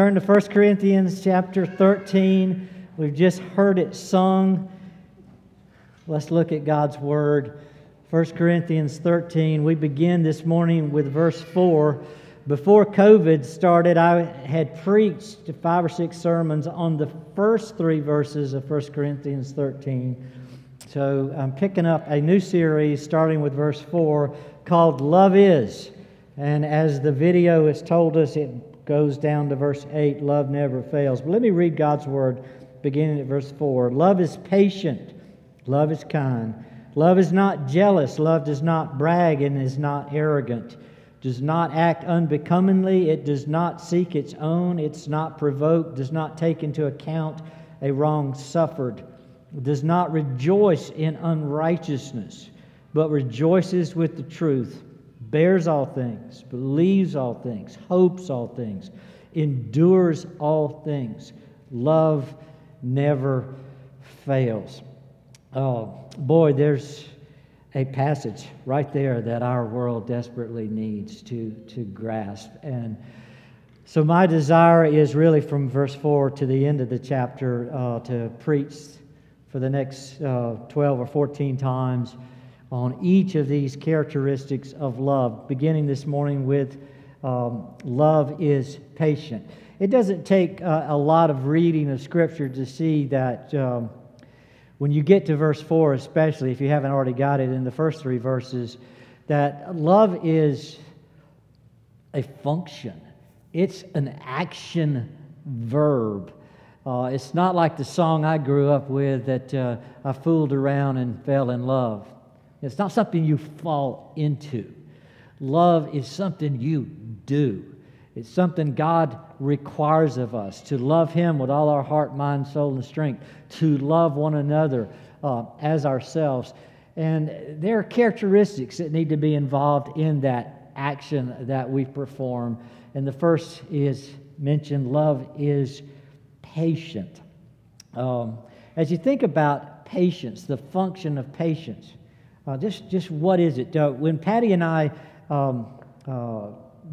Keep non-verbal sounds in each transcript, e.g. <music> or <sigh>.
turn to 1 Corinthians chapter 13. We've just heard it sung. Let's look at God's word. 1 Corinthians 13. We begin this morning with verse 4. Before COVID started, I had preached five or six sermons on the first three verses of 1 Corinthians 13. So I'm picking up a new series starting with verse 4 called Love Is. And as the video has told us, it goes down to verse 8 love never fails. But let me read God's word beginning at verse 4. Love is patient, love is kind. Love is not jealous, love does not brag and is not arrogant, does not act unbecomingly, it does not seek its own, it's not provoked, does not take into account a wrong suffered, does not rejoice in unrighteousness, but rejoices with the truth bears all things, believes all things, hopes all things, endures all things. Love never fails. Oh, boy, there's a passage right there that our world desperately needs to, to grasp. And so, my desire is really from verse 4 to the end of the chapter uh, to preach for the next uh, 12 or 14 times on each of these characteristics of love, beginning this morning with um, love is patient. It doesn't take uh, a lot of reading of Scripture to see that um, when you get to verse 4, especially if you haven't already got it in the first three verses, that love is a function, it's an action verb. Uh, it's not like the song I grew up with that uh, I fooled around and fell in love. It's not something you fall into. Love is something you do. It's something God requires of us to love Him with all our heart, mind, soul, and strength, to love one another uh, as ourselves. And there are characteristics that need to be involved in that action that we perform. And the first is mentioned love is patient. Um, as you think about patience, the function of patience, uh, just, just what is it? Uh, when Patty and I um, uh,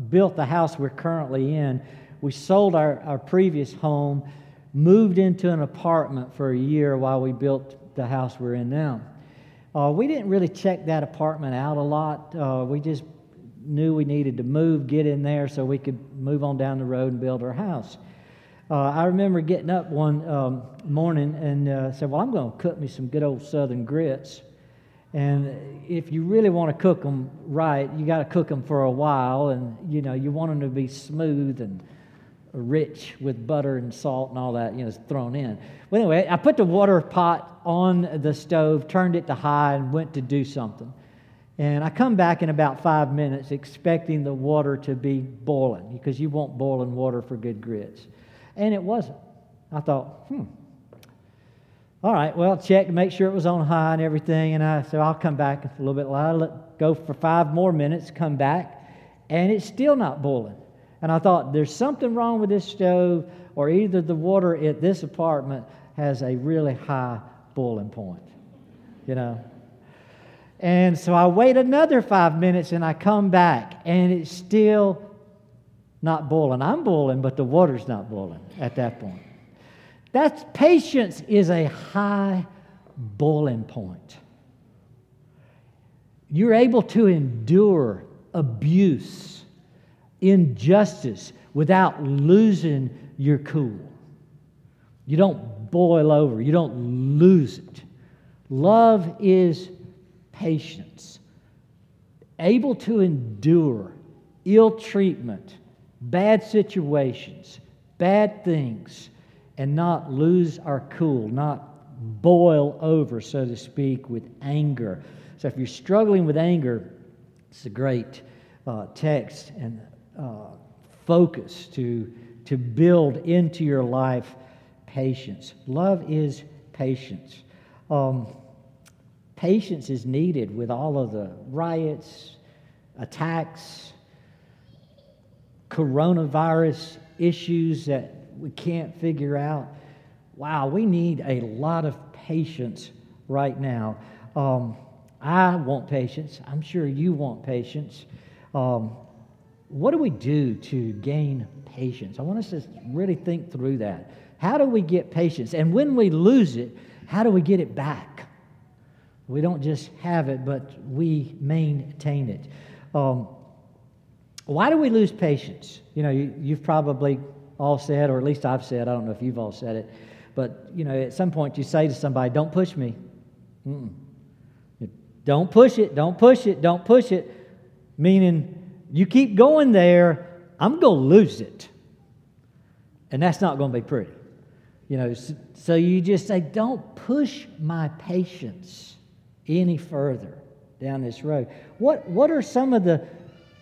built the house we're currently in, we sold our, our previous home, moved into an apartment for a year while we built the house we're in now. Uh, we didn't really check that apartment out a lot. Uh, we just knew we needed to move, get in there so we could move on down the road and build our house. Uh, I remember getting up one um, morning and uh, said, Well, I'm going to cook me some good old southern grits. And if you really want to cook them right, you got to cook them for a while, and you know you want them to be smooth and rich with butter and salt and all that, you know, thrown in. Well, anyway, I put the water pot on the stove, turned it to high, and went to do something. And I come back in about five minutes expecting the water to be boiling because you want boiling water for good grits. And it wasn't. I thought, hmm, all right, well, check to make sure it was on high and everything. And I said, I'll come back a little bit later, let go for five more minutes, come back, and it's still not boiling. And I thought, there's something wrong with this stove, or either the water at this apartment has a really high boiling point, you know. And so I wait another five minutes and I come back, and it's still not boiling. I'm boiling, but the water's not boiling at that point. That's patience is a high boiling point. You're able to endure abuse, injustice without losing your cool. You don't boil over, you don't lose it. Love is patience, able to endure ill treatment, bad situations, bad things and not lose our cool, not boil over, so to speak, with anger. So if you're struggling with anger, it's a great uh, text and uh, focus to, to build into your life patience. Love is patience. Um, patience is needed with all of the riots, attacks, coronavirus issues that we can't figure out. Wow, we need a lot of patience right now. Um, I want patience. I'm sure you want patience. Um, what do we do to gain patience? I want us to really think through that. How do we get patience? And when we lose it, how do we get it back? We don't just have it, but we maintain it. Um, why do we lose patience? You know, you, have probably all said, or at least I've said, I don't know if you've all said it, but, you know, at some point you say to somebody, don't push me. Mm-mm. Don't push it, don't push it, don't push it. Meaning, you keep going there, I'm going to lose it. And that's not going to be pretty. You know, so you just say, don't push my patience any further down this road. What, what are some of the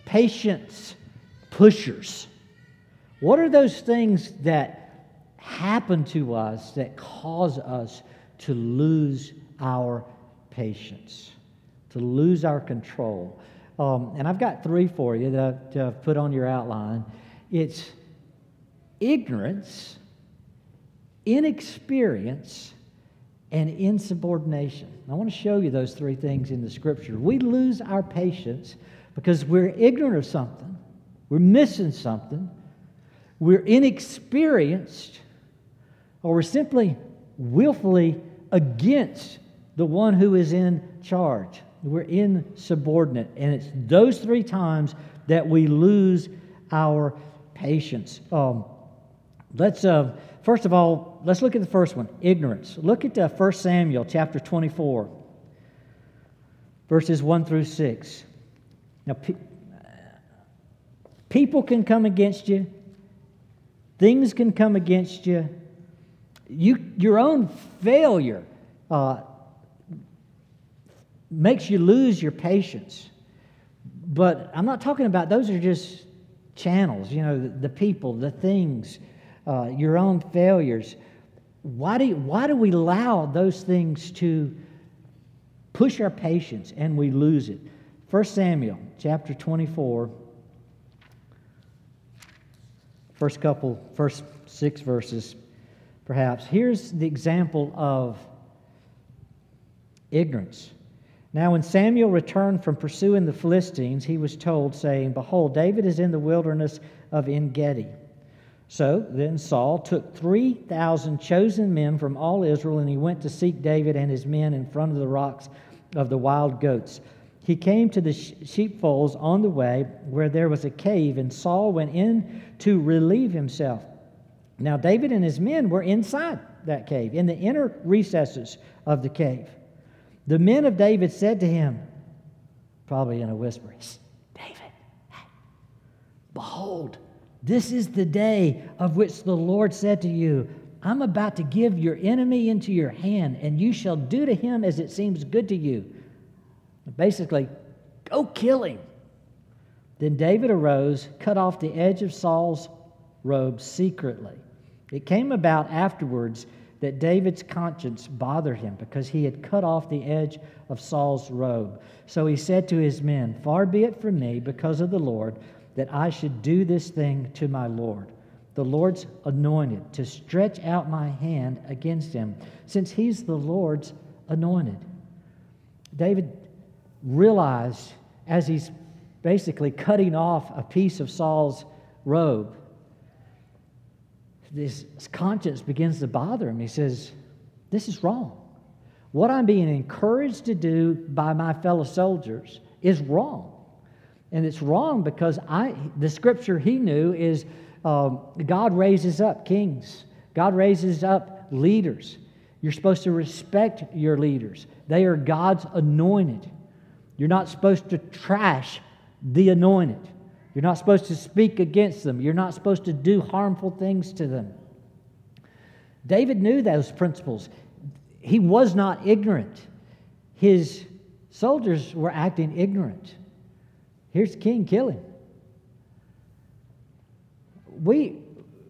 patience pushers? What are those things that happen to us that cause us to lose our patience? to lose our control. Um, and I've got three for you that I've put on your outline. It's ignorance, inexperience, and insubordination. I want to show you those three things in the scripture. We lose our patience because we're ignorant of something, we're missing something, we're inexperienced, or we're simply willfully against the one who is in charge. We're insubordinate. And it's those three times that we lose our patience. Um, let's, uh, first of all, let's look at the first one ignorance. Look at uh, 1 Samuel chapter 24, verses 1 through 6. Now, pe- people can come against you, things can come against you. You, your own failure uh, makes you lose your patience. But I'm not talking about those are just channels, you know, the, the people, the things, uh, your own failures. Why do, you, why do we allow those things to push our patience and we lose it? 1 Samuel chapter 24, first couple, first six verses, perhaps. Here's the example of ignorance. Now, when Samuel returned from pursuing the Philistines, he was told, saying, Behold, David is in the wilderness of En Gedi. So then Saul took 3,000 chosen men from all Israel, and he went to seek David and his men in front of the rocks of the wild goats. He came to the sheepfolds on the way where there was a cave, and Saul went in to relieve himself. Now, David and his men were inside that cave, in the inner recesses of the cave. The men of David said to him, probably in a whisper, David, behold, this is the day of which the Lord said to you, I'm about to give your enemy into your hand, and you shall do to him as it seems good to you. Basically, go kill him. Then David arose, cut off the edge of Saul's robe secretly. It came about afterwards that David's conscience bothered him because he had cut off the edge of Saul's robe. So he said to his men, Far be it from me, because of the Lord, that I should do this thing to my Lord, the Lord's anointed, to stretch out my hand against him, since he's the Lord's anointed. David realized as he's basically cutting off a piece of Saul's robe his conscience begins to bother him. He says, This is wrong. What I'm being encouraged to do by my fellow soldiers is wrong. And it's wrong because I, the scripture he knew is um, God raises up kings, God raises up leaders. You're supposed to respect your leaders, they are God's anointed. You're not supposed to trash the anointed. You're not supposed to speak against them. You're not supposed to do harmful things to them. David knew those principles. He was not ignorant. His soldiers were acting ignorant. Here's the king, killing. We,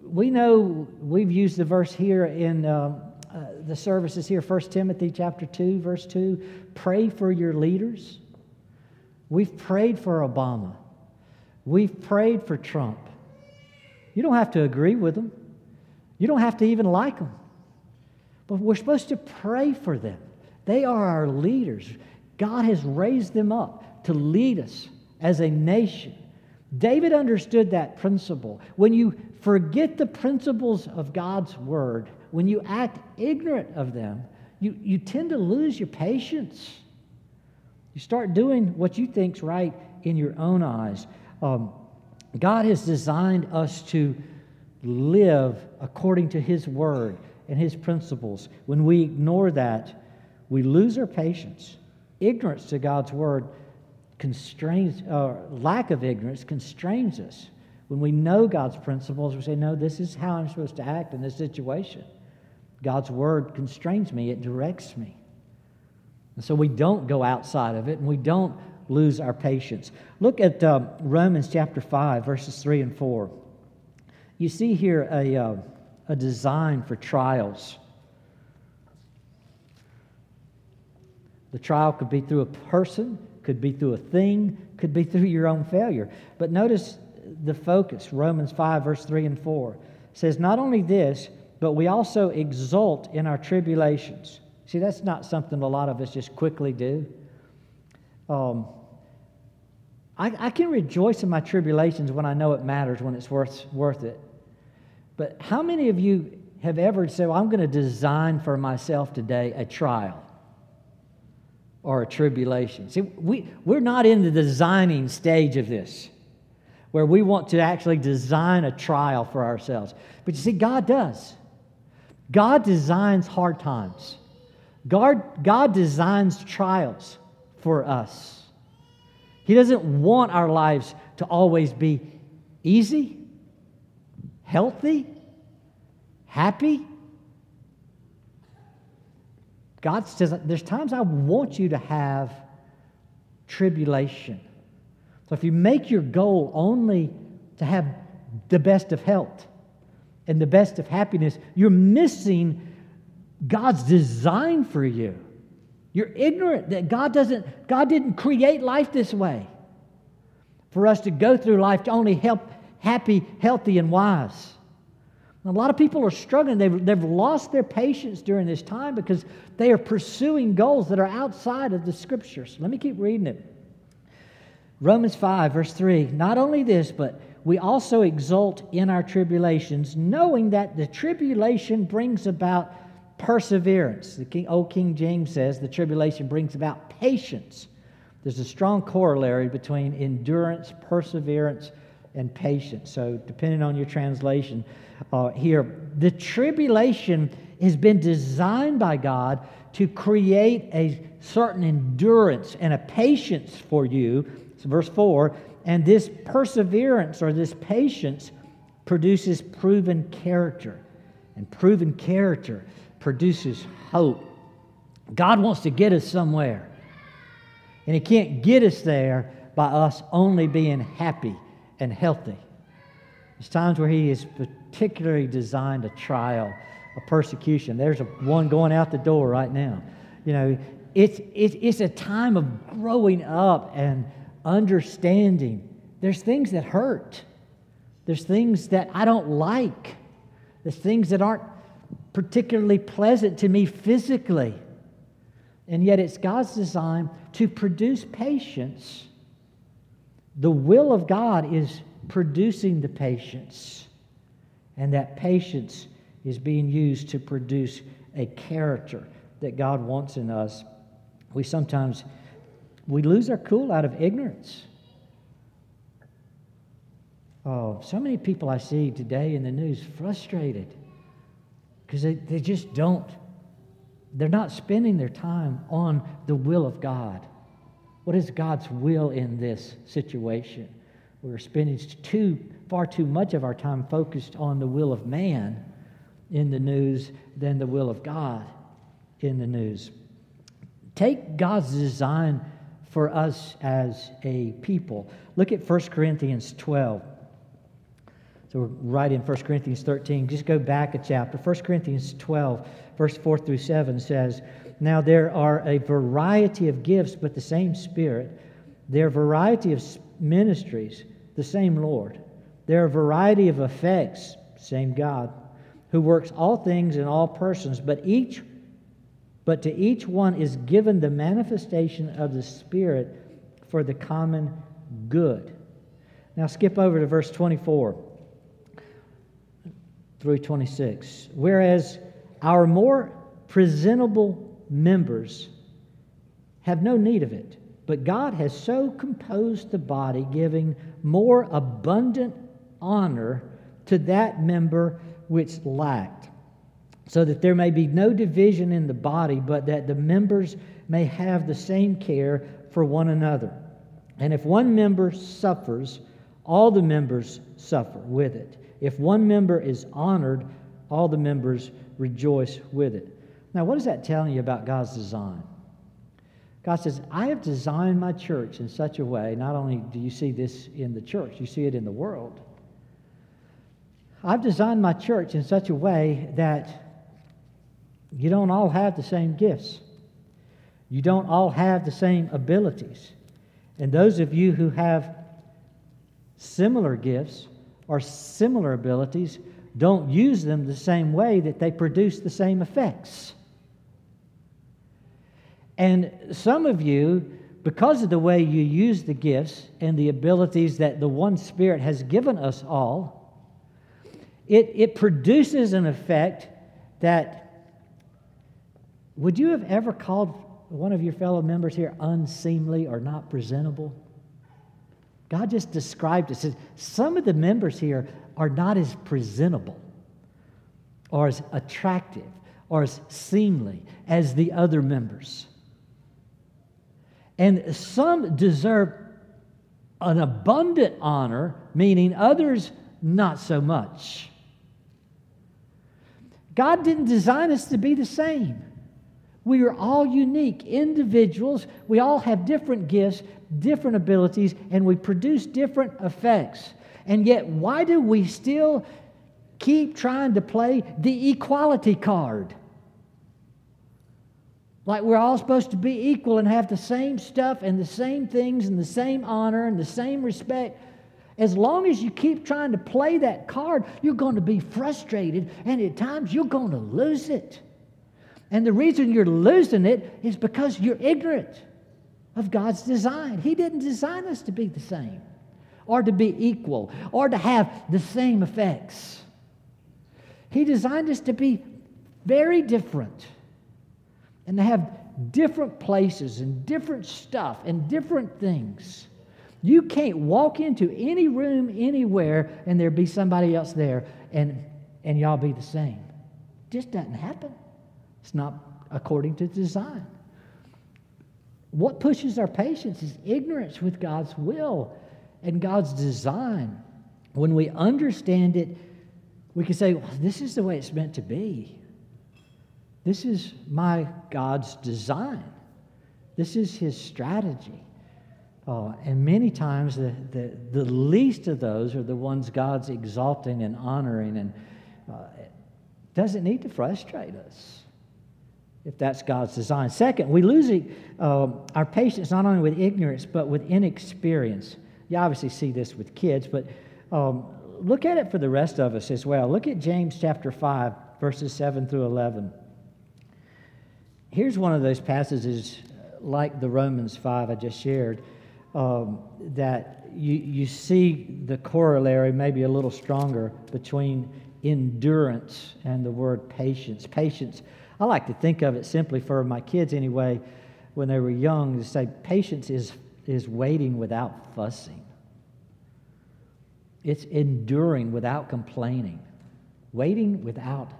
we know we've used the verse here in uh, uh, the services here, 1 Timothy chapter 2, verse 2. Pray for your leaders. We've prayed for Obama. We've prayed for Trump. You don't have to agree with them, you don't have to even like them. But we're supposed to pray for them. They are our leaders. God has raised them up to lead us as a nation. David understood that principle. When you forget the principles of God's word, when you act ignorant of them, you, you tend to lose your patience. You start doing what you think's right in your own eyes. Um, God has designed us to live according to His word and His principles. When we ignore that, we lose our patience. Ignorance to God's word constrains, uh, lack of ignorance constrains us. When we know God's principles, we say, No, this is how I'm supposed to act in this situation. God's word constrains me, it directs me. And so we don't go outside of it and we don't lose our patience. Look at uh, Romans chapter 5, verses 3 and 4. You see here a, uh, a design for trials. The trial could be through a person, could be through a thing, could be through your own failure. But notice the focus Romans 5, verse 3 and 4 says, Not only this, but we also exult in our tribulations. See, that's not something a lot of us just quickly do. Um, I, I, can rejoice in my tribulations when I know it matters, when it's worth, worth it. But how many of you have ever said, well, I'm going to design for myself today a trial? or a tribulation. See, we, we're not in the designing stage of this, where we want to actually design a trial for ourselves. But you see, God does. God designs hard times, God, God designs trials for us. He doesn't want our lives to always be easy, healthy, happy. God says, There's times I want you to have tribulation. So if you make your goal only to have the best of health and the best of happiness, you're missing God's design for you. You're ignorant that God doesn't, God didn't create life this way. For us to go through life to only help happy, healthy, and wise. A lot of people are struggling. They've, they've lost their patience during this time because they are pursuing goals that are outside of the scriptures. Let me keep reading it. Romans 5, verse 3 Not only this, but we also exult in our tribulations, knowing that the tribulation brings about perseverance. The King, old King James says the tribulation brings about patience. There's a strong corollary between endurance, perseverance, and patience. So, depending on your translation, uh, here. The tribulation has been designed by God to create a certain endurance and a patience for you. So verse 4 and this perseverance or this patience produces proven character. And proven character produces hope. God wants to get us somewhere. And He can't get us there by us only being happy and healthy. There's times where He is particularly designed a trial, a persecution. There's a, one going out the door right now. You know, it's, it's, it's a time of growing up and understanding. There's things that hurt, there's things that I don't like, there's things that aren't particularly pleasant to me physically. And yet, it's God's design to produce patience. The will of God is producing the patience. And that patience is being used to produce a character that God wants in us. We sometimes we lose our cool out of ignorance. Oh, so many people I see today in the news frustrated because they, they just don't, they're not spending their time on the will of God. What is God's will in this situation? We're spending too, far too much of our time focused on the will of man in the news than the will of God in the news. Take God's design for us as a people. Look at 1 Corinthians 12. Right in 1 Corinthians 13. Just go back a chapter. 1 Corinthians 12, verse 4 through 7 says, Now there are a variety of gifts, but the same Spirit. There are a variety of ministries the same Lord. There are a variety of effects, same God, who works all things in all persons, but each but to each one is given the manifestation of the Spirit for the common good. Now skip over to verse 24 through 26. Whereas our more presentable members have no need of it, but God has so composed the body, giving more abundant honor to that member which lacked, so that there may be no division in the body, but that the members may have the same care for one another. And if one member suffers, all the members suffer with it. If one member is honored, all the members rejoice with it. Now, what is that telling you about God's design? God says, I have designed my church in such a way, not only do you see this in the church, you see it in the world. I've designed my church in such a way that you don't all have the same gifts. You don't all have the same abilities. And those of you who have similar gifts or similar abilities don't use them the same way that they produce the same effects. And some of you, because of the way you use the gifts and the abilities that the one Spirit has given us all, it, it produces an effect that would you have ever called one of your fellow members here unseemly or not presentable? God just described it. Says some of the members here are not as presentable or as attractive or as seemly as the other members. And some deserve an abundant honor, meaning others not so much. God didn't design us to be the same. We are all unique individuals. We all have different gifts, different abilities, and we produce different effects. And yet, why do we still keep trying to play the equality card? Like we're all supposed to be equal and have the same stuff and the same things and the same honor and the same respect. As long as you keep trying to play that card, you're going to be frustrated and at times you're going to lose it. And the reason you're losing it is because you're ignorant of God's design. He didn't design us to be the same or to be equal or to have the same effects. He designed us to be very different and to have different places and different stuff and different things. You can't walk into any room anywhere and there be somebody else there and, and y'all be the same. Just doesn't happen. It's not according to design. What pushes our patience is ignorance with God's will and God's design. When we understand it, we can say, well, this is the way it's meant to be. This is my God's design. This is his strategy. Uh, and many times, the, the, the, least of those are the ones God's exalting and honoring, and uh, doesn't need to frustrate us if that's God's design. Second, we lose uh, our patience not only with ignorance, but with inexperience. You obviously see this with kids, but um, look at it for the rest of us as well. Look at James chapter 5, verses 7 through 11 here's one of those passages like the Romans 5 I just shared um, that you, you see the corollary maybe a little stronger between endurance and the word patience. Patience, I like to think of it simply for my kids anyway, when they were young, to say patience is, is waiting without fussing. It's enduring without complaining, waiting without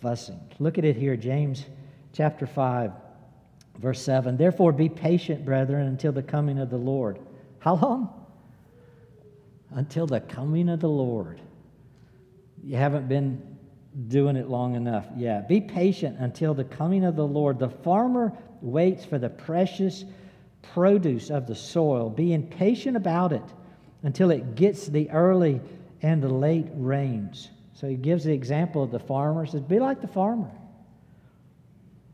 fussing. Look at it here, James chapter 5, verse 7. Therefore, be patient, brethren, until the coming of the Lord. How long? Until the coming of the Lord. You haven't been doing it long enough. Yeah. Be patient until the coming of the Lord. The farmer waits for the precious produce of the soil, being patient about it until it gets the early and the late rains. So he gives the example of the farmer. Says, Be like the farmer.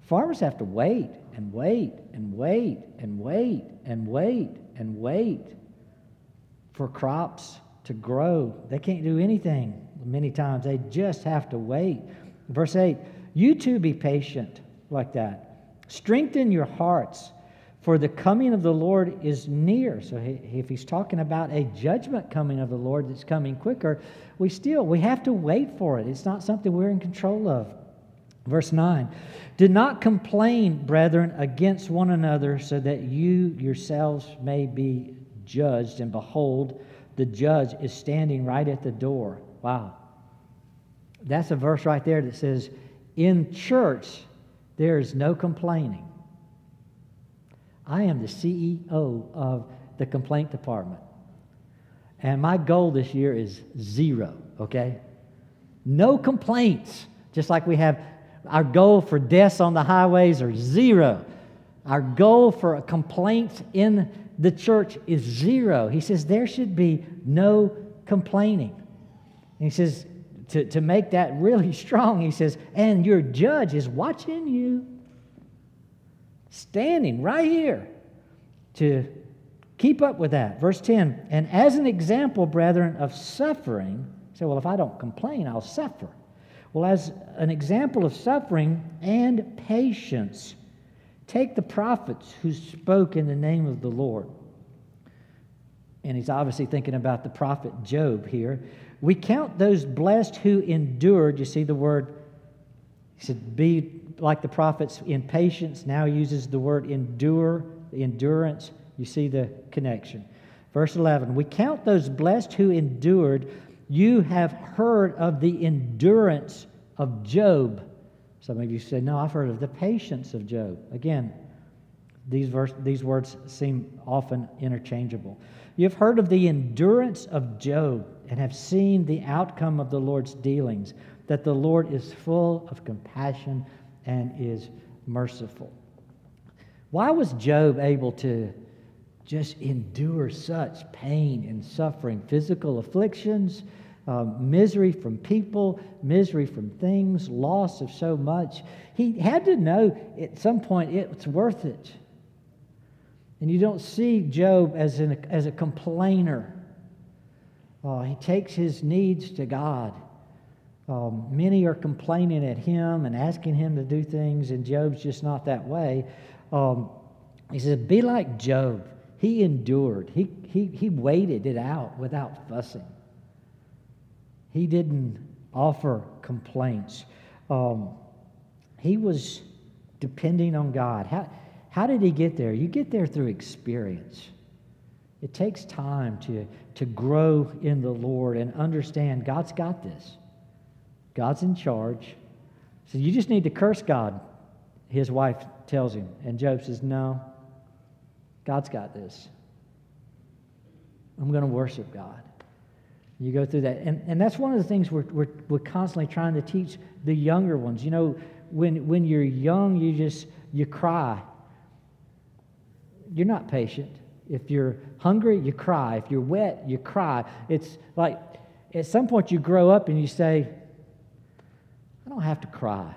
Farmers have to wait and wait and wait and wait and wait and wait for crops to grow. They can't do anything many times. They just have to wait. Verse 8 You too be patient like that. Strengthen your hearts, For the coming of the Lord is near. So he, if he's talking about a judgment coming of the Lord that's coming quicker, we still we have to wait for it. It's not something we're in control of. Verse 9 Do not complain, brethren, against one another, so that you yourselves may be judged. And behold, the judge is standing right at the door. Wow. That's a verse right there that says, In church, there is no complaining. I am the CEO of the complaint department. And my goal this year is zero, okay? No complaints. Just like we have our goal for deaths on the highways are zero. Our goal for complaints in the church is zero. He says there should be no complaining. And he says, to, to make that really <laughs> strong, he says, and your judge is watching you, standing right here to keep up with that. Verse 10 And as an example, brethren, of suffering, say, well, if I don't complain, I'll suffer. Well, as an example of suffering and patience, take the prophets who spoke in the name of the Lord. And he's obviously thinking about the prophet Job here. We count those blessed who endured. You see the word, he said, be like the prophets in patience. Now uses the word endure, endurance. You see the connection. Verse 11 We count those blessed who endured you have heard of the endurance of Job. Some of you say, No, I've heard of the patience of Job. Again, these, verse, these words seem often interchangeable. You've heard of the endurance of Job and have seen the outcome of the Lord's dealings, that the Lord is full of compassion and is merciful. Why was Job able to just endure such pain and suffering, physical afflictions, um, misery from people, misery from things, loss of so much. He had to know at some point it's worth it. And you don't see Job as, an, as a complainer. Uh, he takes his needs to God. Um, many are complaining at him and asking him to do things, and Job's just not that way. Um, he says, Be like Job. He endured, he, he, he waited it out without fussing. He didn't offer complaints. Um, he was depending on God. How, how did he get there? You get there through experience. It takes time to, to grow in the Lord and understand God's got this. God's in charge. So you just need to curse God, his wife tells him. And Job says, No, God's got this. I'm going to worship God. You go through that. And, and that's one of the things we're, we're, we're constantly trying to teach the younger ones. You know, when, when you're young, you just, you cry. You're not patient. If you're hungry, you cry. If you're wet, you cry. It's like at some point you grow up and you say, I don't have to cry.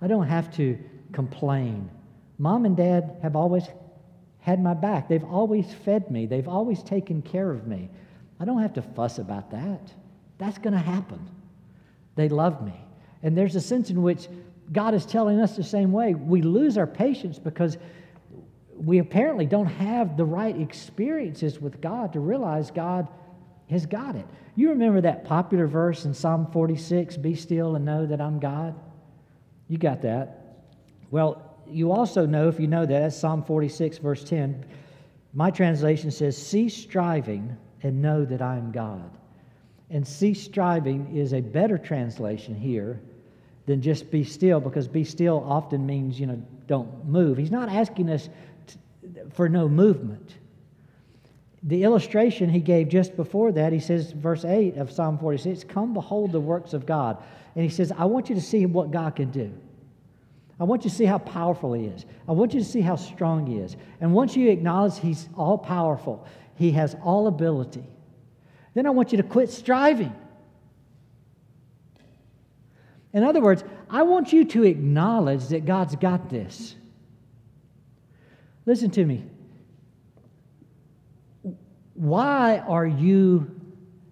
I don't have to complain. Mom and dad have always had my back. They've always fed me. They've always taken care of me. I don't have to fuss about that. That's going to happen. They love me. And there's a sense in which God is telling us the same way. We lose our patience because we apparently don't have the right experiences with God to realize God has got it. You remember that popular verse in Psalm 46 Be still and know that I'm God? You got that. Well, you also know, if you know that, that's Psalm 46, verse 10. My translation says, Cease striving and know that I am God. And cease striving is a better translation here than just be still, because be still often means, you know, don't move. He's not asking us for no movement. The illustration he gave just before that, he says, verse 8 of Psalm 46, Come behold the works of God. And he says, I want you to see what God can do. I want you to see how powerful he is. I want you to see how strong he is. And once you acknowledge he's all powerful, he has all ability. Then I want you to quit striving. In other words, I want you to acknowledge that God's got this. Listen to me. Why are you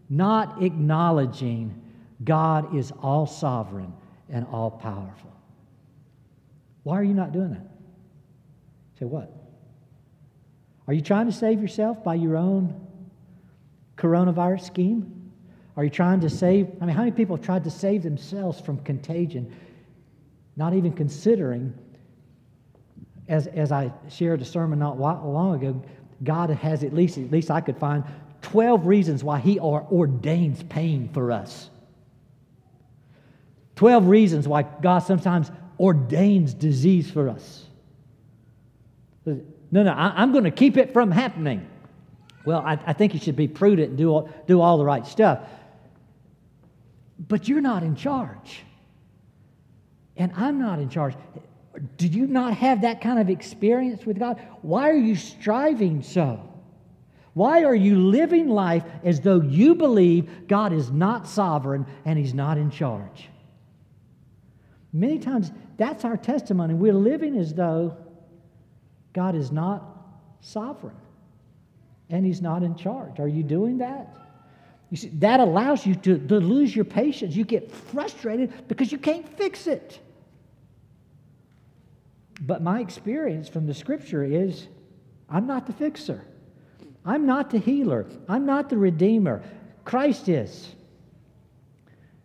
not acknowledging God is all sovereign and all powerful? Why are you not doing that? Say what? Are you trying to save yourself by your own coronavirus scheme? Are you trying to save? I mean, how many people have tried to save themselves from contagion, not even considering, as, as I shared a sermon not long ago, God has at least, at least I could find 12 reasons why He ordains pain for us. 12 reasons why God sometimes ordains disease for us. No, no, I, am going to keep it from happening. Well, I, I, think you should be prudent and do all, do all the right stuff. But you're not in charge. And I'm not in charge. Do you not have that kind of experience with God? Why are you striving so? Why are you living life as though you believe God is not sovereign and He's not in charge? Many times, that's our testimony. We're living as though God is not sovereign and He's not in charge. Are you doing that? You see, that allows you to, to lose your patience. You get frustrated because you can't fix it. But my experience from the scripture is I'm not the fixer. I'm not the healer. I'm not the redeemer. Christ is.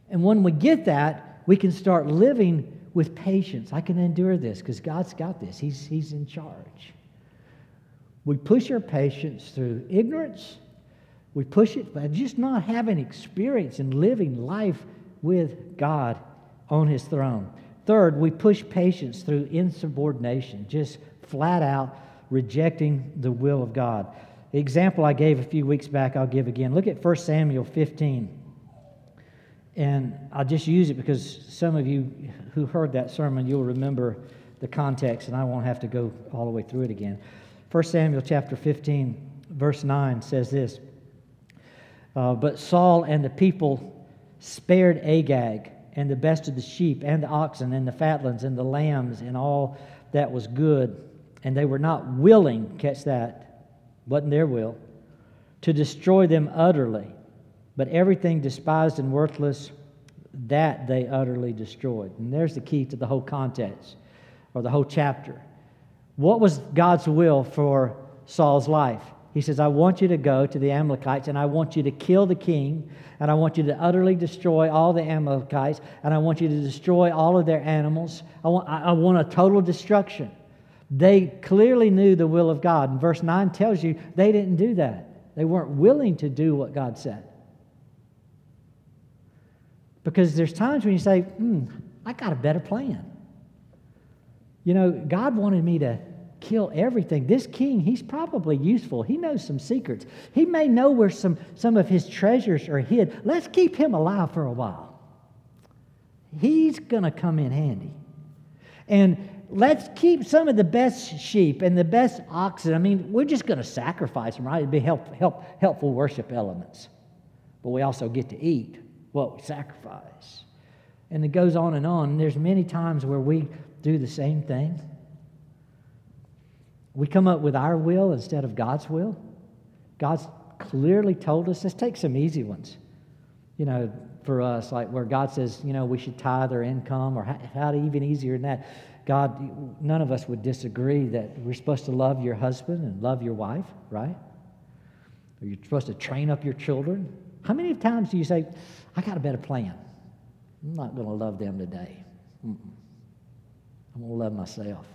And when we get that, we can start living with patience. I can endure this because God's got this, he's, he's in charge. We push our patience through ignorance. We push it by just not having experience in living life with God on his throne. Third, we push patience through insubordination, just flat out rejecting the will of God. The example I gave a few weeks back, I'll give again. Look at 1 Samuel 15. And I'll just use it because some of you who heard that sermon, you'll remember the context, and I won't have to go all the way through it again. 1 Samuel chapter 15, verse 9 says this uh, But Saul and the people spared Agag and the best of the sheep and the oxen and the fatlings and the lambs and all that was good. And they were not willing, catch that, wasn't their will, to destroy them utterly. But everything despised and worthless, that they utterly destroyed. And there's the key to the whole context or the whole chapter. What was God's will for Saul's life? He says, I want you to go to the Amalekites and I want you to kill the king and I want you to utterly destroy all the Amalekites and I want you to destroy all of their animals. I want, I want a total destruction. They clearly knew the will of God. And verse 9 tells you they didn't do that. They weren't willing to do what God said. Because there's times when you say, hmm, I got a better plan. You know, God wanted me to kill everything. This king, he's probably useful. He knows some secrets. He may know where some, some of his treasures are hid. Let's keep him alive for a while. He's going to come in handy. And let's keep some of the best sheep and the best oxen. I mean, we're just going to sacrifice them, right? It'd be help, help, helpful worship elements. But we also get to eat what we sacrifice. And it goes on and on. There's many times where we do the same thing. We come up with our will instead of God's will. God's clearly told us, let's take some easy ones. You know, for us, like where God says, you know, we should tithe our income, or how, how even easier than that. God, none of us would disagree that we're supposed to love your husband and love your wife, right? Or you're supposed to train up your children. How many times do you say, I got a better plan? I'm not going to love them today. Mm-mm. I'm going to love myself.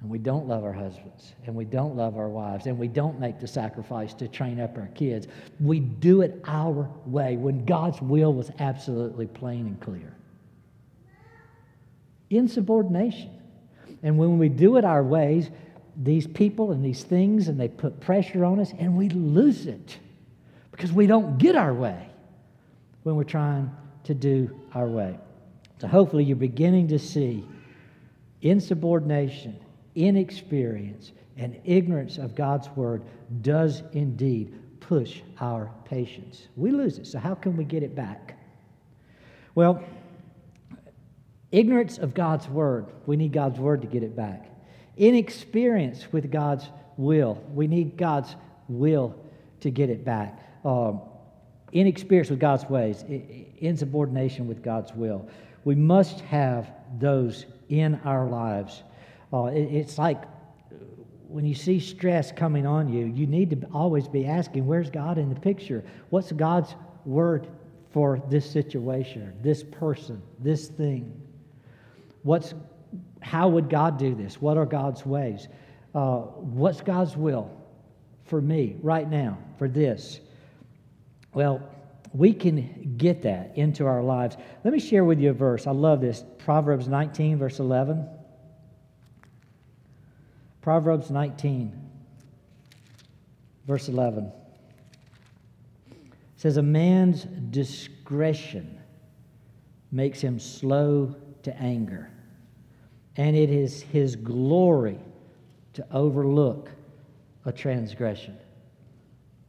And we don't love our husbands, and we don't love our wives, and we don't make the sacrifice to train up our kids. We do it our way when God's will was absolutely plain and clear insubordination. And when we do it our ways, these people and these things, and they put pressure on us, and we lose it because we don't get our way when we're trying to do our way. So hopefully you're beginning to see insubordination, inexperience, and ignorance of God's word does indeed push our patience. We lose it. So how can we get it back? Well, Ignorance of God's word. We need God's word to get it back. Inexperience with God's will. We need God's will to get it back. Um, inexperience with God's ways. Insubordination with God's will. We must have those in our lives. Uh, it, it's like when you see stress coming on you, you need to always be asking, where's God in the picture? What's God's word for this situation, this person, this thing? What's, how would God do this? What are God's ways? Uh, what's God's will for me right now, for this? Well, we can get that into our lives. Let me share with you a verse. I love this Proverbs 19, verse 11. Proverbs 19, verse 11 says, A man's discretion makes him slow to anger, and it is his glory to overlook a transgression.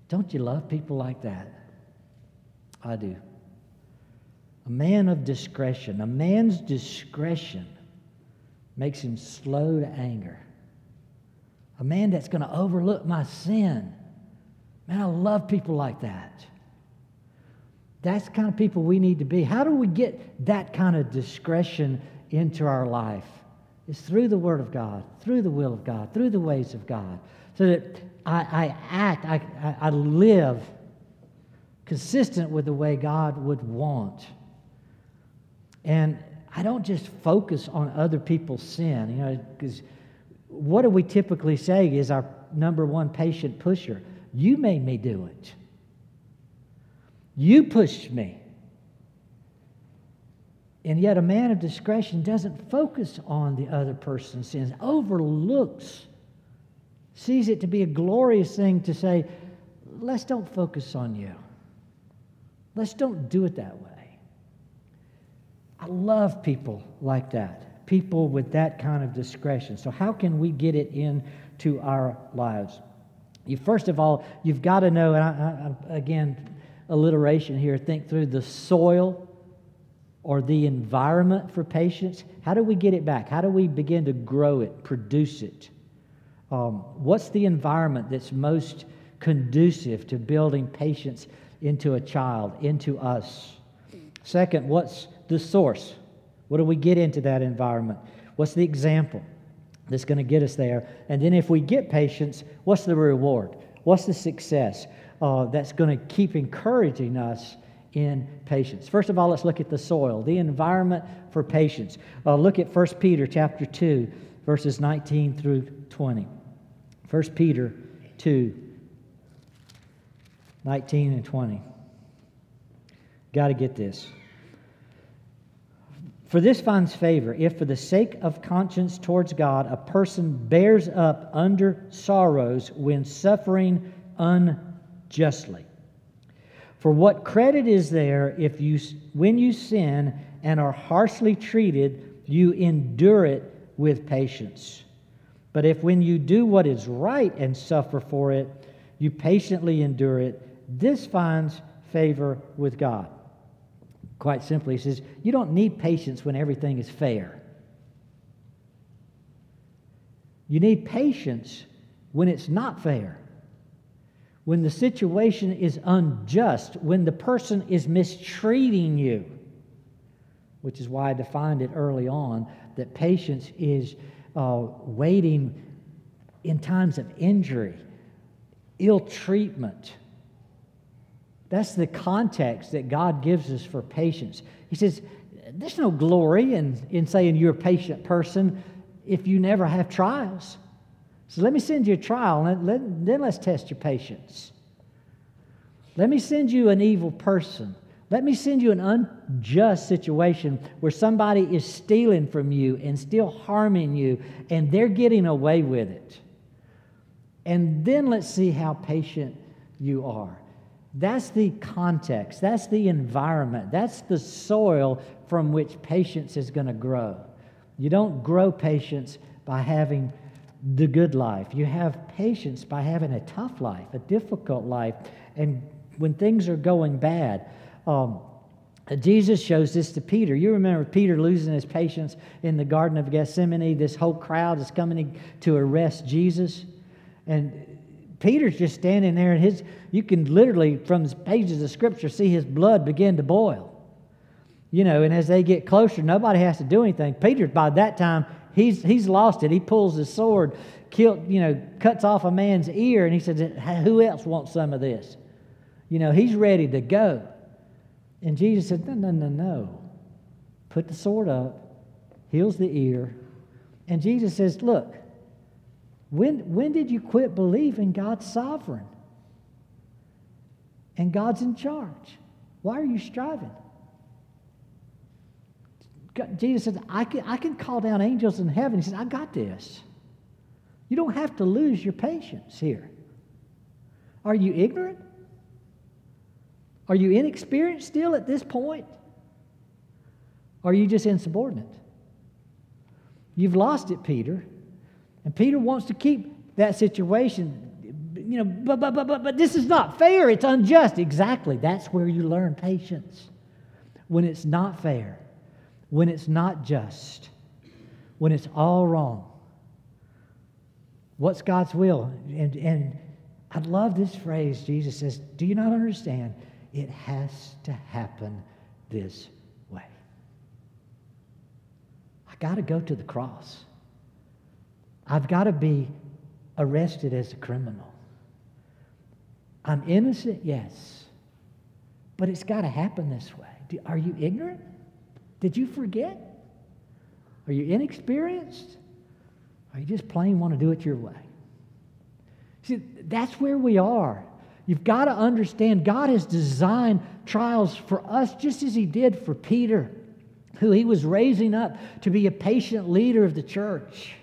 Don't you love people like that? I do. A man of discretion, a man's discretion makes him slow to anger a man that's going to overlook my sin. Man, I love people like that. That's the kind of people we need to be. How do we get that kind of discretion into our life? It's through the Word of God, through the will of God, through the ways of God, so that I, I act, I, I, I live consistent with the way God would want. And I don't just focus on other people's sin, you know, because what do we typically say is our number one patient pusher? You made me do it. You pushed me. And yet, a man of discretion doesn't focus on the other person's sins, overlooks, sees it to be a glorious thing to say, let's don't focus on you. Let's don't do it that way. I love people like that people with that kind of discretion. So, how can we get it into our lives? You, first of all, you've got to know, and I, I, again, alliteration here, think through the soil or the environment for patience. How do we get it back? How do we begin to grow it, produce it? Um, what's the environment that's most conducive to building patience into a child, into us? Second, what's the source? What do we get into that environment? What's the example that's going to get us there? And then if we get patience, what's the reward? What's the success uh, that's going to keep encouraging us in patience? First of all, let's look at the soil, the environment for patience. Uh, look at 1 Peter chapter 2, verses 19 through 20. 1 Peter 2, 19 and 20. Got to get this. For this finds favor if, for the sake of conscience towards God, a person bears up under sorrows when suffering unjustly. For what credit is there if you, when you sin and are harshly treated, you endure it with patience? But if when you do what is right and suffer for it, you patiently endure it, this finds favor with God. Quite simply, he says, You don't need patience when everything is fair. You need patience when it's not fair, when the situation is unjust, when the person is mistreating you, which is why I defined it early on that patience is uh, waiting in times of injury, ill treatment that's the context that God gives us for patience. He says, There's no glory in, in saying you're a patient person if you never have trials. So let me send you a trial, and let, then let's test your patience. Let me send you an evil person. Let me send you an unjust situation where somebody is stealing from you and still harming you, and they're getting away with it. And then let's see how patient you are. That's the context, that's the environment, that's the soil from which patience is going to grow. You don't grow patience by having the good life. You have patience by having a tough life, a difficult life, and when things are going bad. Um, Jesus shows this to Peter. You remember Peter losing his patience in the Garden of Gethsemane. This whole crowd is coming to arrest Jesus. And Peter's just standing there, and his, you can literally, from pages of Scripture, see his blood begin to boil. You know, and as they get closer, nobody has to do anything. Peter, by that time, He's, he's lost it. He pulls his sword, kill, you know, cuts off a man's ear, and he says, Who else wants some of this? You know, he's ready to go. And Jesus said, No, no, no, no. Put the sword up, heals the ear. And Jesus says, Look, when, when did you quit believing God's sovereign? And God's in charge. Why are you striving? Jesus said, I can, I can call down angels in heaven. He said, I got this. You don't have to lose your patience here. Are you ignorant? Are you inexperienced still at this point? Are you just insubordinate? You've lost it, Peter. And Peter wants to keep that situation. You know, but, but, but, but, but this is not fair. It's unjust. Exactly. That's where you learn patience. When it's not fair, when it's not just, when it's all wrong. What's God's will? And, and I love this phrase. Jesus says, Do you not understand? It has to happen this way. I got to go to the cross. I've got to be arrested as a criminal. I'm innocent, yes, but it's got to happen this way. Are you ignorant? Did you forget? Are you inexperienced? Are you just plain want to do it your way? See, that's where we are. You've got to understand God has designed trials for us just as He did for Peter, who He was raising up to be a patient leader of the church.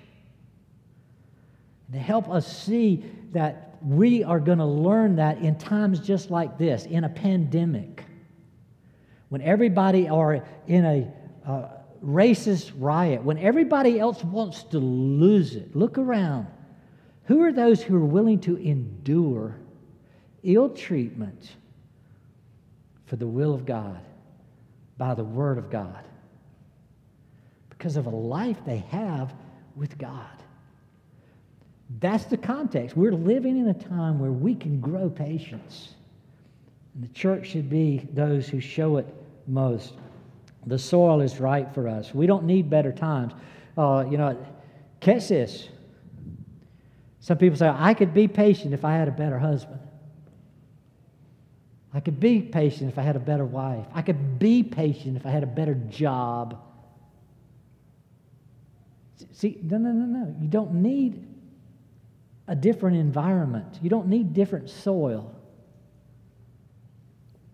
To help us see that we are going to learn that in times just like this, in a pandemic, when everybody are in a uh, racist riot, when everybody else wants to lose it. Look around. Who are those who are willing to endure ill treatment for the will of God by the Word of God because of a life they have with God. That's the context. We're living in a time where we can grow patience. And the church should be those who show it most. The soil is right for us. We don't need better times. Uh, you know, catch this. Some people say, I could be patient if I had a better husband. I could be patient if I had a better wife. I could be patient if I had a better job. See, no, no, no, no. You don't need a different environment, you don't need different soil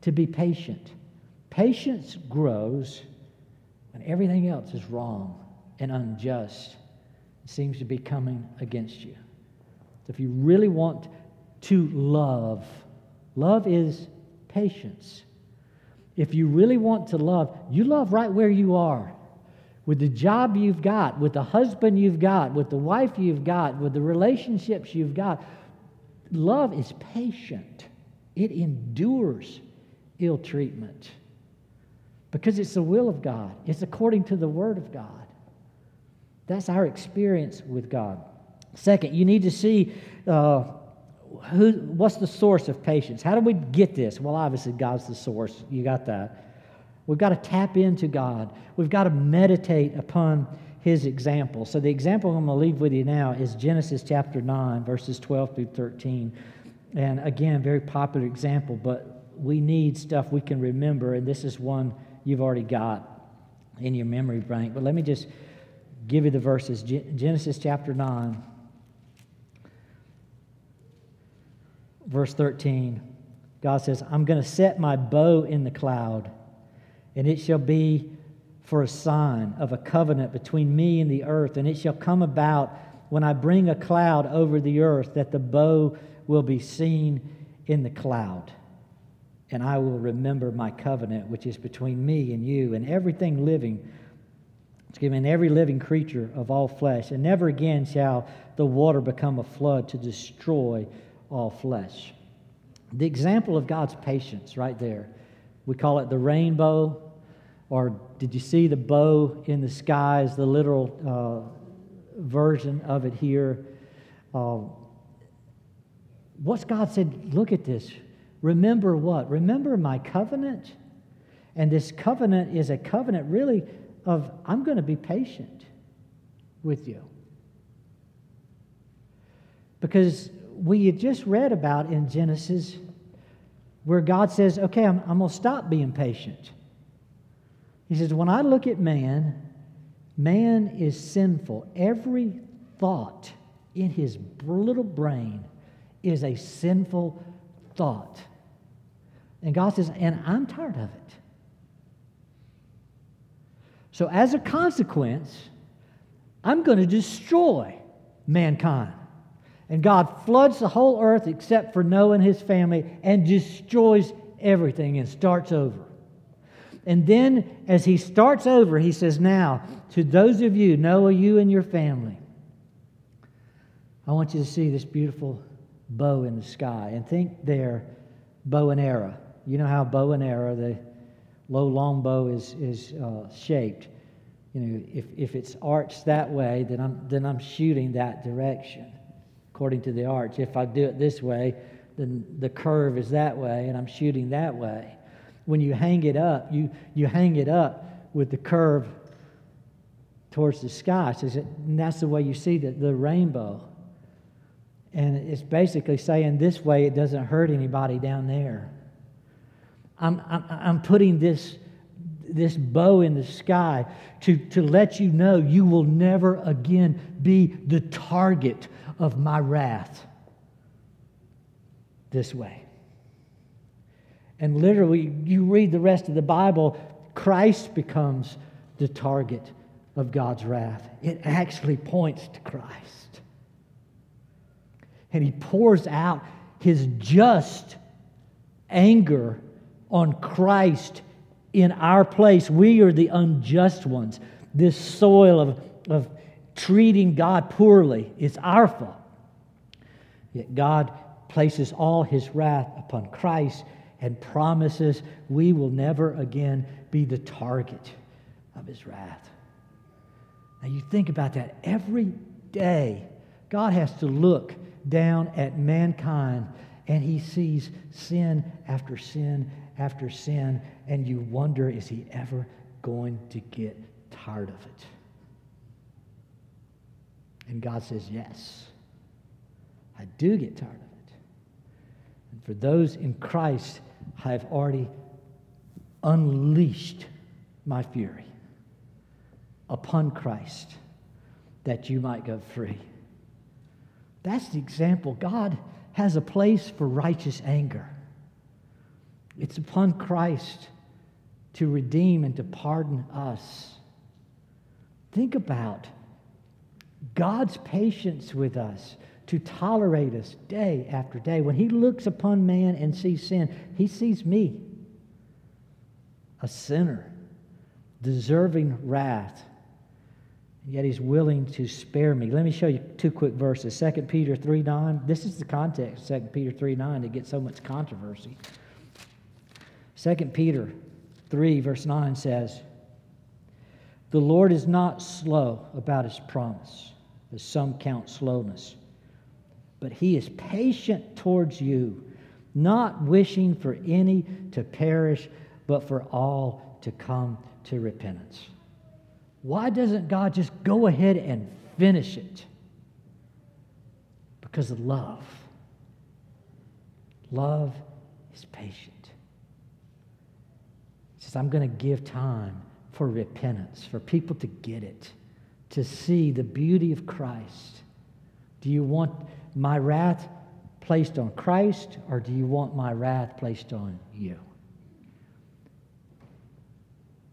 to be patient. Patience grows when everything else is wrong and unjust. Seems to be coming against you. So if you really want to love, love is patience. If you really want to love, you love right where you are. With the job you've got, with the husband you've got, with the wife you've got, with the relationships you've got. Love is patient, it endures ill treatment because it's the will of God, it's according to the Word of God. That's our experience with God. Second, you need to see uh, who, what's the source of patience? How do we get this? Well, obviously, God's the source. You got that. We've got to tap into God. We've got to meditate upon His example. So, the example I'm going to leave with you now is Genesis chapter 9, verses 12 through 13. And again, very popular example, but we need stuff we can remember, and this is one you've already got in your memory bank. But let me just give you the verses Genesis chapter 9. verse 13, God says, I'm going to set my bow in the cloud, and it shall be for a sign of a covenant between me and the earth. And it shall come about when I bring a cloud over the earth that the bow will be seen in the cloud. And I will remember my covenant, which is between me and you and everything living. Excuse me, and every living creature of all flesh. And never again shall the water become a flood to destroy all flesh. The example of God's patience right there. We call it the rainbow, or did you see the bow in the skies, the literal uh, version of it here? Uh, what's God said? Look at this. Remember what? Remember my covenant? And this covenant is a covenant really of I'm going to be patient. with you. Because we had just read about in Genesis where God says, okay, I'm, I'm going to stop being patient. He says, when I look at man, man is sinful. Every thought in his little brain is a sinful thought. And God says, and I'm tired of it. So, as a consequence, I'm going to destroy mankind. And God floods the whole earth except for Noah and his family and destroys everything and starts over. And then, as he starts over, he says, Now, to those of you, Noah, you and your family, I want you to see this beautiful bow in the sky and think there, bow and arrow. You know how bow and arrow, the low long bow, is, is uh, shaped. You know, if, if it's arched that way, then I'm, then I'm shooting that direction according to the arch. If I do it this way, then the curve is that way and I'm shooting that way. When you hang it up, you, you hang it up with the curve towards the sky. So and that's the way you see the, the rainbow. And it's basically saying this way it doesn't hurt anybody down there. I'm, I'm, I'm putting this, this bow in the sky to, to let you know you will never again be the target of my wrath this way. And literally, you read the rest of the Bible, Christ becomes the target of God's wrath. It actually points to Christ. And he pours out his just anger on Christ in our place. We are the unjust ones. This soil of, of treating God poorly is our fault. Yet God places all his wrath upon Christ and promises we will never again be the target of his wrath. Now you think about that every day. God has to look down at mankind and he sees sin after sin after sin, and you wonder is he ever going to get tired of it? And God says, Yes, I do get tired of it. And for those in Christ, I have already unleashed my fury upon Christ that you might go free. That's the example. God has a place for righteous anger. It's upon Christ to redeem and to pardon us. Think about God's patience with us to tolerate us day after day. When He looks upon man and sees sin, He sees me, a sinner, deserving wrath. Yet He's willing to spare me. Let me show you two quick verses. 2 Peter 3 9. This is the context, 2 Peter 3 9, to get so much controversy. 2 Peter 3, verse 9 says, The Lord is not slow about his promise as some count slowness. But he is patient towards you, not wishing for any to perish, but for all to come to repentance. Why doesn't God just go ahead and finish it? Because of love. Love is patient. He says, I'm going to give time for repentance, for people to get it to see the beauty of Christ? Do you want my wrath placed on Christ or do you want my wrath placed on you?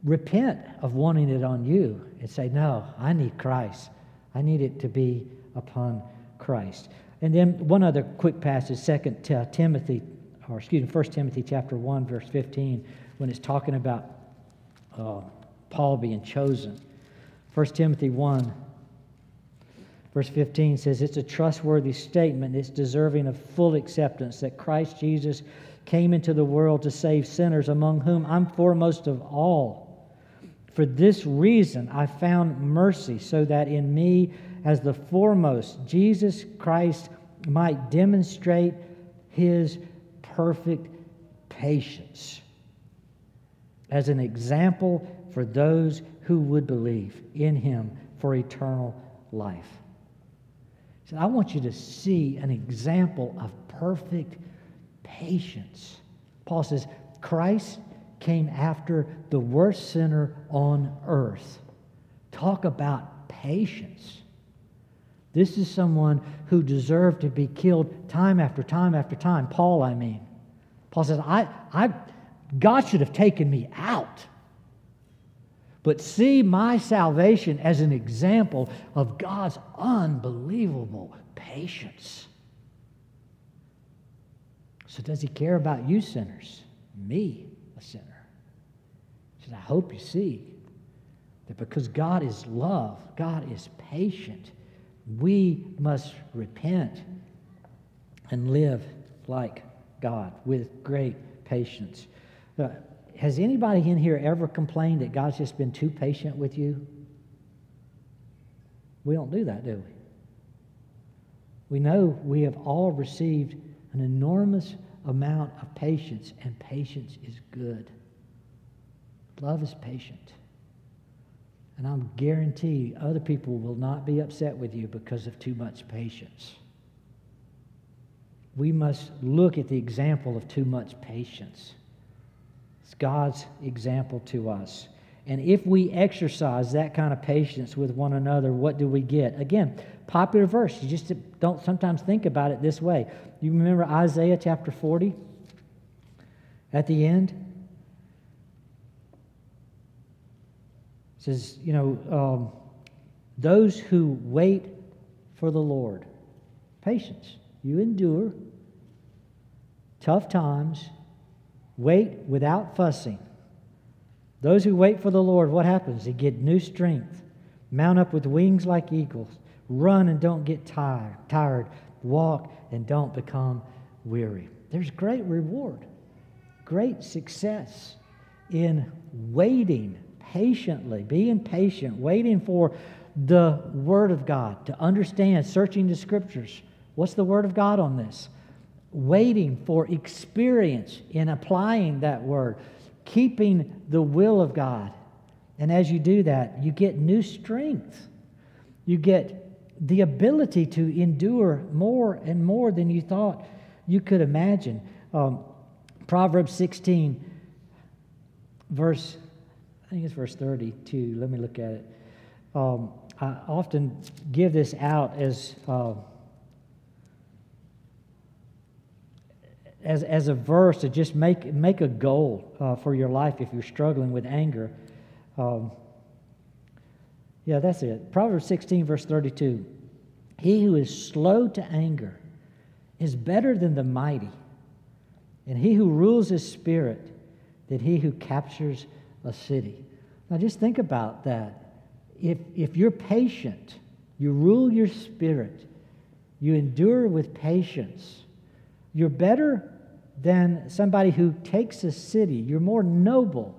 Repent of wanting it on you and say, No, I need Christ. I need it to be upon Christ. And then one other quick passage, Second Timothy, or excuse me, First Timothy chapter 1, verse 15, when it's talking about uh, Paul being chosen. 1 Timothy 1, verse 15 says, It's a trustworthy statement. It's deserving of full acceptance that Christ Jesus came into the world to save sinners, among whom I'm foremost of all. For this reason I found mercy, so that in me, as the foremost, Jesus Christ might demonstrate his perfect patience as an example for those who would believe in him for eternal life. Said, I want you to see an example of perfect patience. Paul says, Christ came after the worst sinner on earth. Talk about patience. This is someone who deserved to be killed time after time after time. Paul, I mean. Paul says, I, I, God should have taken me out. But see my salvation as an example of God's unbelievable patience. So, does he care about you sinners? Me, a sinner? He said, I hope you see that because God is love, God is patient, we must repent and live like God with great patience. Uh, has anybody in here ever complained that God's just been too patient with you? We don't do that, do we? We know we have all received an enormous amount of patience, and patience is good. Love is patient. And I'm guarantee other people will not be upset with you because of too much patience. We must look at the example of too much patience. It's God's example to us. And if we exercise that kind of patience with one another, what do we get? Again, popular verse. You just don't sometimes think about it this way. You remember Isaiah chapter 40? At the end, says, you know, um, those who wait for the Lord, patience. You endure tough times, wait without fussing. Those who wait for the Lord, what happens? They get new strength, mount up with wings like eagles, run and don't get tired, tired, walk and don't become weary. There's great reward, great success in waiting patiently, being patient, waiting for the Word of God to understand, searching the Scriptures. What's the Word of God on this? Waiting for experience in applying that Word, keeping the will of God. And as you do that, you get new strength. You get the ability to endure more and more than you thought you could imagine. Um, Proverbs 16, verse I think it's verse 32. Let me look at it. Um, I often give this out as, uh, as, as a verse to just make, make a goal uh, for your life if you're struggling with anger. Um, yeah, that's it. Proverbs 16, verse 32. He who is slow to anger is better than the mighty, and he who rules his spirit than he who captures a city. Now just think about that. If, if you're patient, you rule your spirit, you endure with patience, you're better than somebody who takes a city. You're more noble.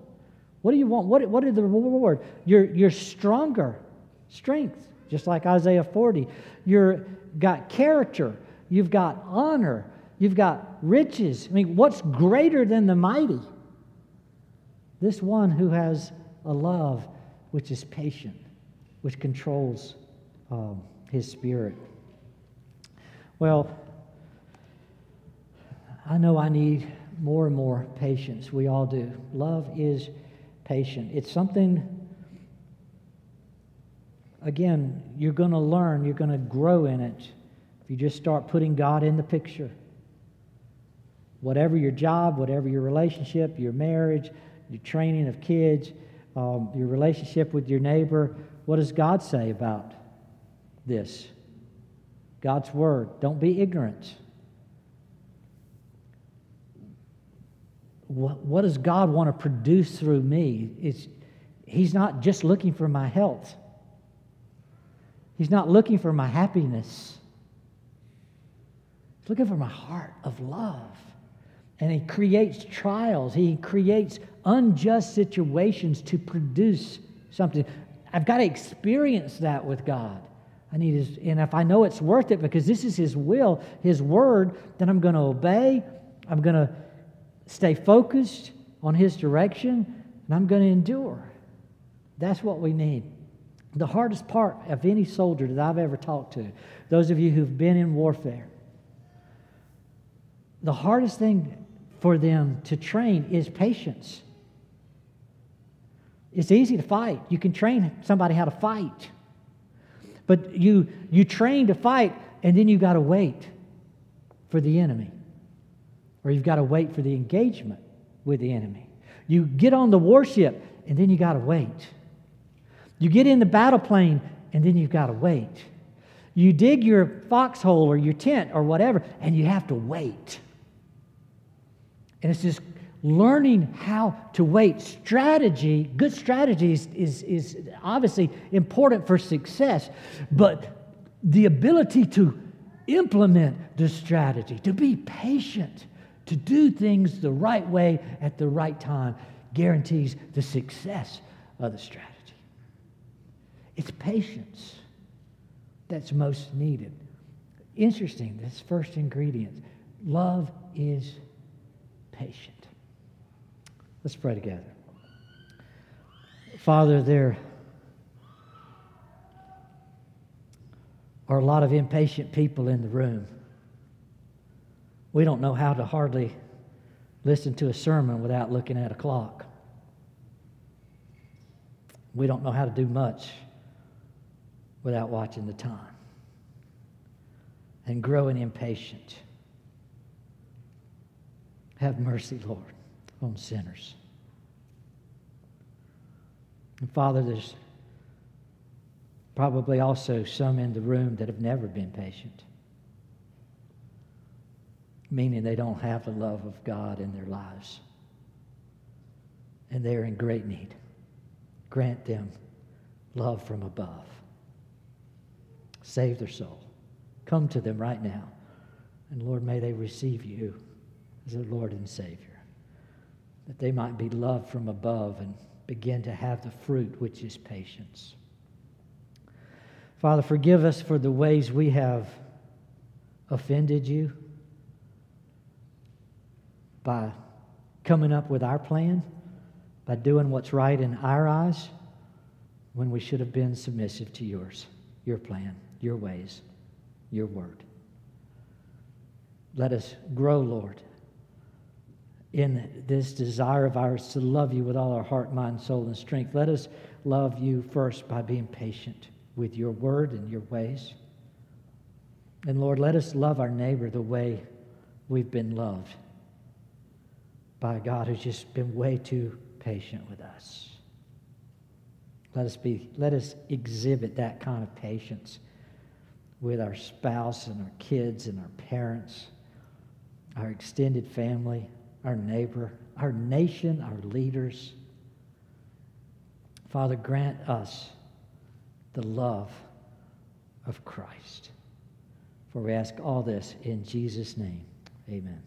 What do you want? What, what is the reward? You're, you're stronger, strength, just like Isaiah 40. You've got character, you've got honor, you've got riches. I mean, what's greater than the mighty? This one who has a love which is patient, which controls um, his spirit. Well, I know I need more and more patience. We all do. Love is patient. It's something, again, you're going to learn, you're going to grow in it if you just start putting God in the picture. Whatever your job, whatever your relationship, your marriage, your training of kids, um, your relationship with your neighbor. What does God say about this? God's word. Don't be ignorant. What, what does God want to produce through me? It's, he's not just looking for my health, He's not looking for my happiness. He's looking for my heart of love. And He creates trials, He creates unjust situations to produce something. I've got to experience that with God. I need his, and if I know it's worth it because this is his will, his word, then I'm going to obey. I'm going to stay focused on his direction, and I'm going to endure. That's what we need. The hardest part of any soldier that I've ever talked to, those of you who've been in warfare, the hardest thing for them to train is patience. It's easy to fight. You can train somebody how to fight. But you, you train to fight, and then you've got to wait for the enemy, or you've got to wait for the engagement with the enemy. You get on the warship, and then you got to wait. You get in the battle plane, and then you've got to wait. You dig your foxhole or your tent or whatever, and you have to wait. And it's just learning how to wait. Strategy, good strategy is, is, is obviously important for success, but the ability to implement the strategy, to be patient, to do things the right way at the right time, guarantees the success of the strategy. It's patience that's most needed. Interesting, this first ingredient love is patient. Let's pray together. Father, there are a lot of impatient people in the room. We don't know how to hardly listen to a sermon without looking at a clock. We don't know how to do much without watching the time and growing impatient. Have mercy, Lord on sinners. And Father, there's probably also some in the room that have never been patient, meaning they don't have the love of God in their lives. And they're in great need. Grant them love from above. Save their soul. Come to them right now. And Lord, may they receive you as their Lord and Savior that they might be loved from above and begin to have the fruit, which is patience. Father, forgive us for the ways we have offended you by coming up with our plan, by doing what's right in our eyes when we should have been submissive to yours, your plan, your ways, your word. Let us grow, Lord, in this desire of ours to love you with all our heart, mind, soul, and strength. Let us love you first by being patient with your word and your ways. And Lord, let us love our neighbor the way we've been loved by God who's just been way too patient with us. Let us be, let us exhibit that kind of patience with our spouse and our kids and our parents, our extended family our neighbor, our nation, our leaders. Father, grant us the love of Christ. For we ask all this in Jesus' name. Amen.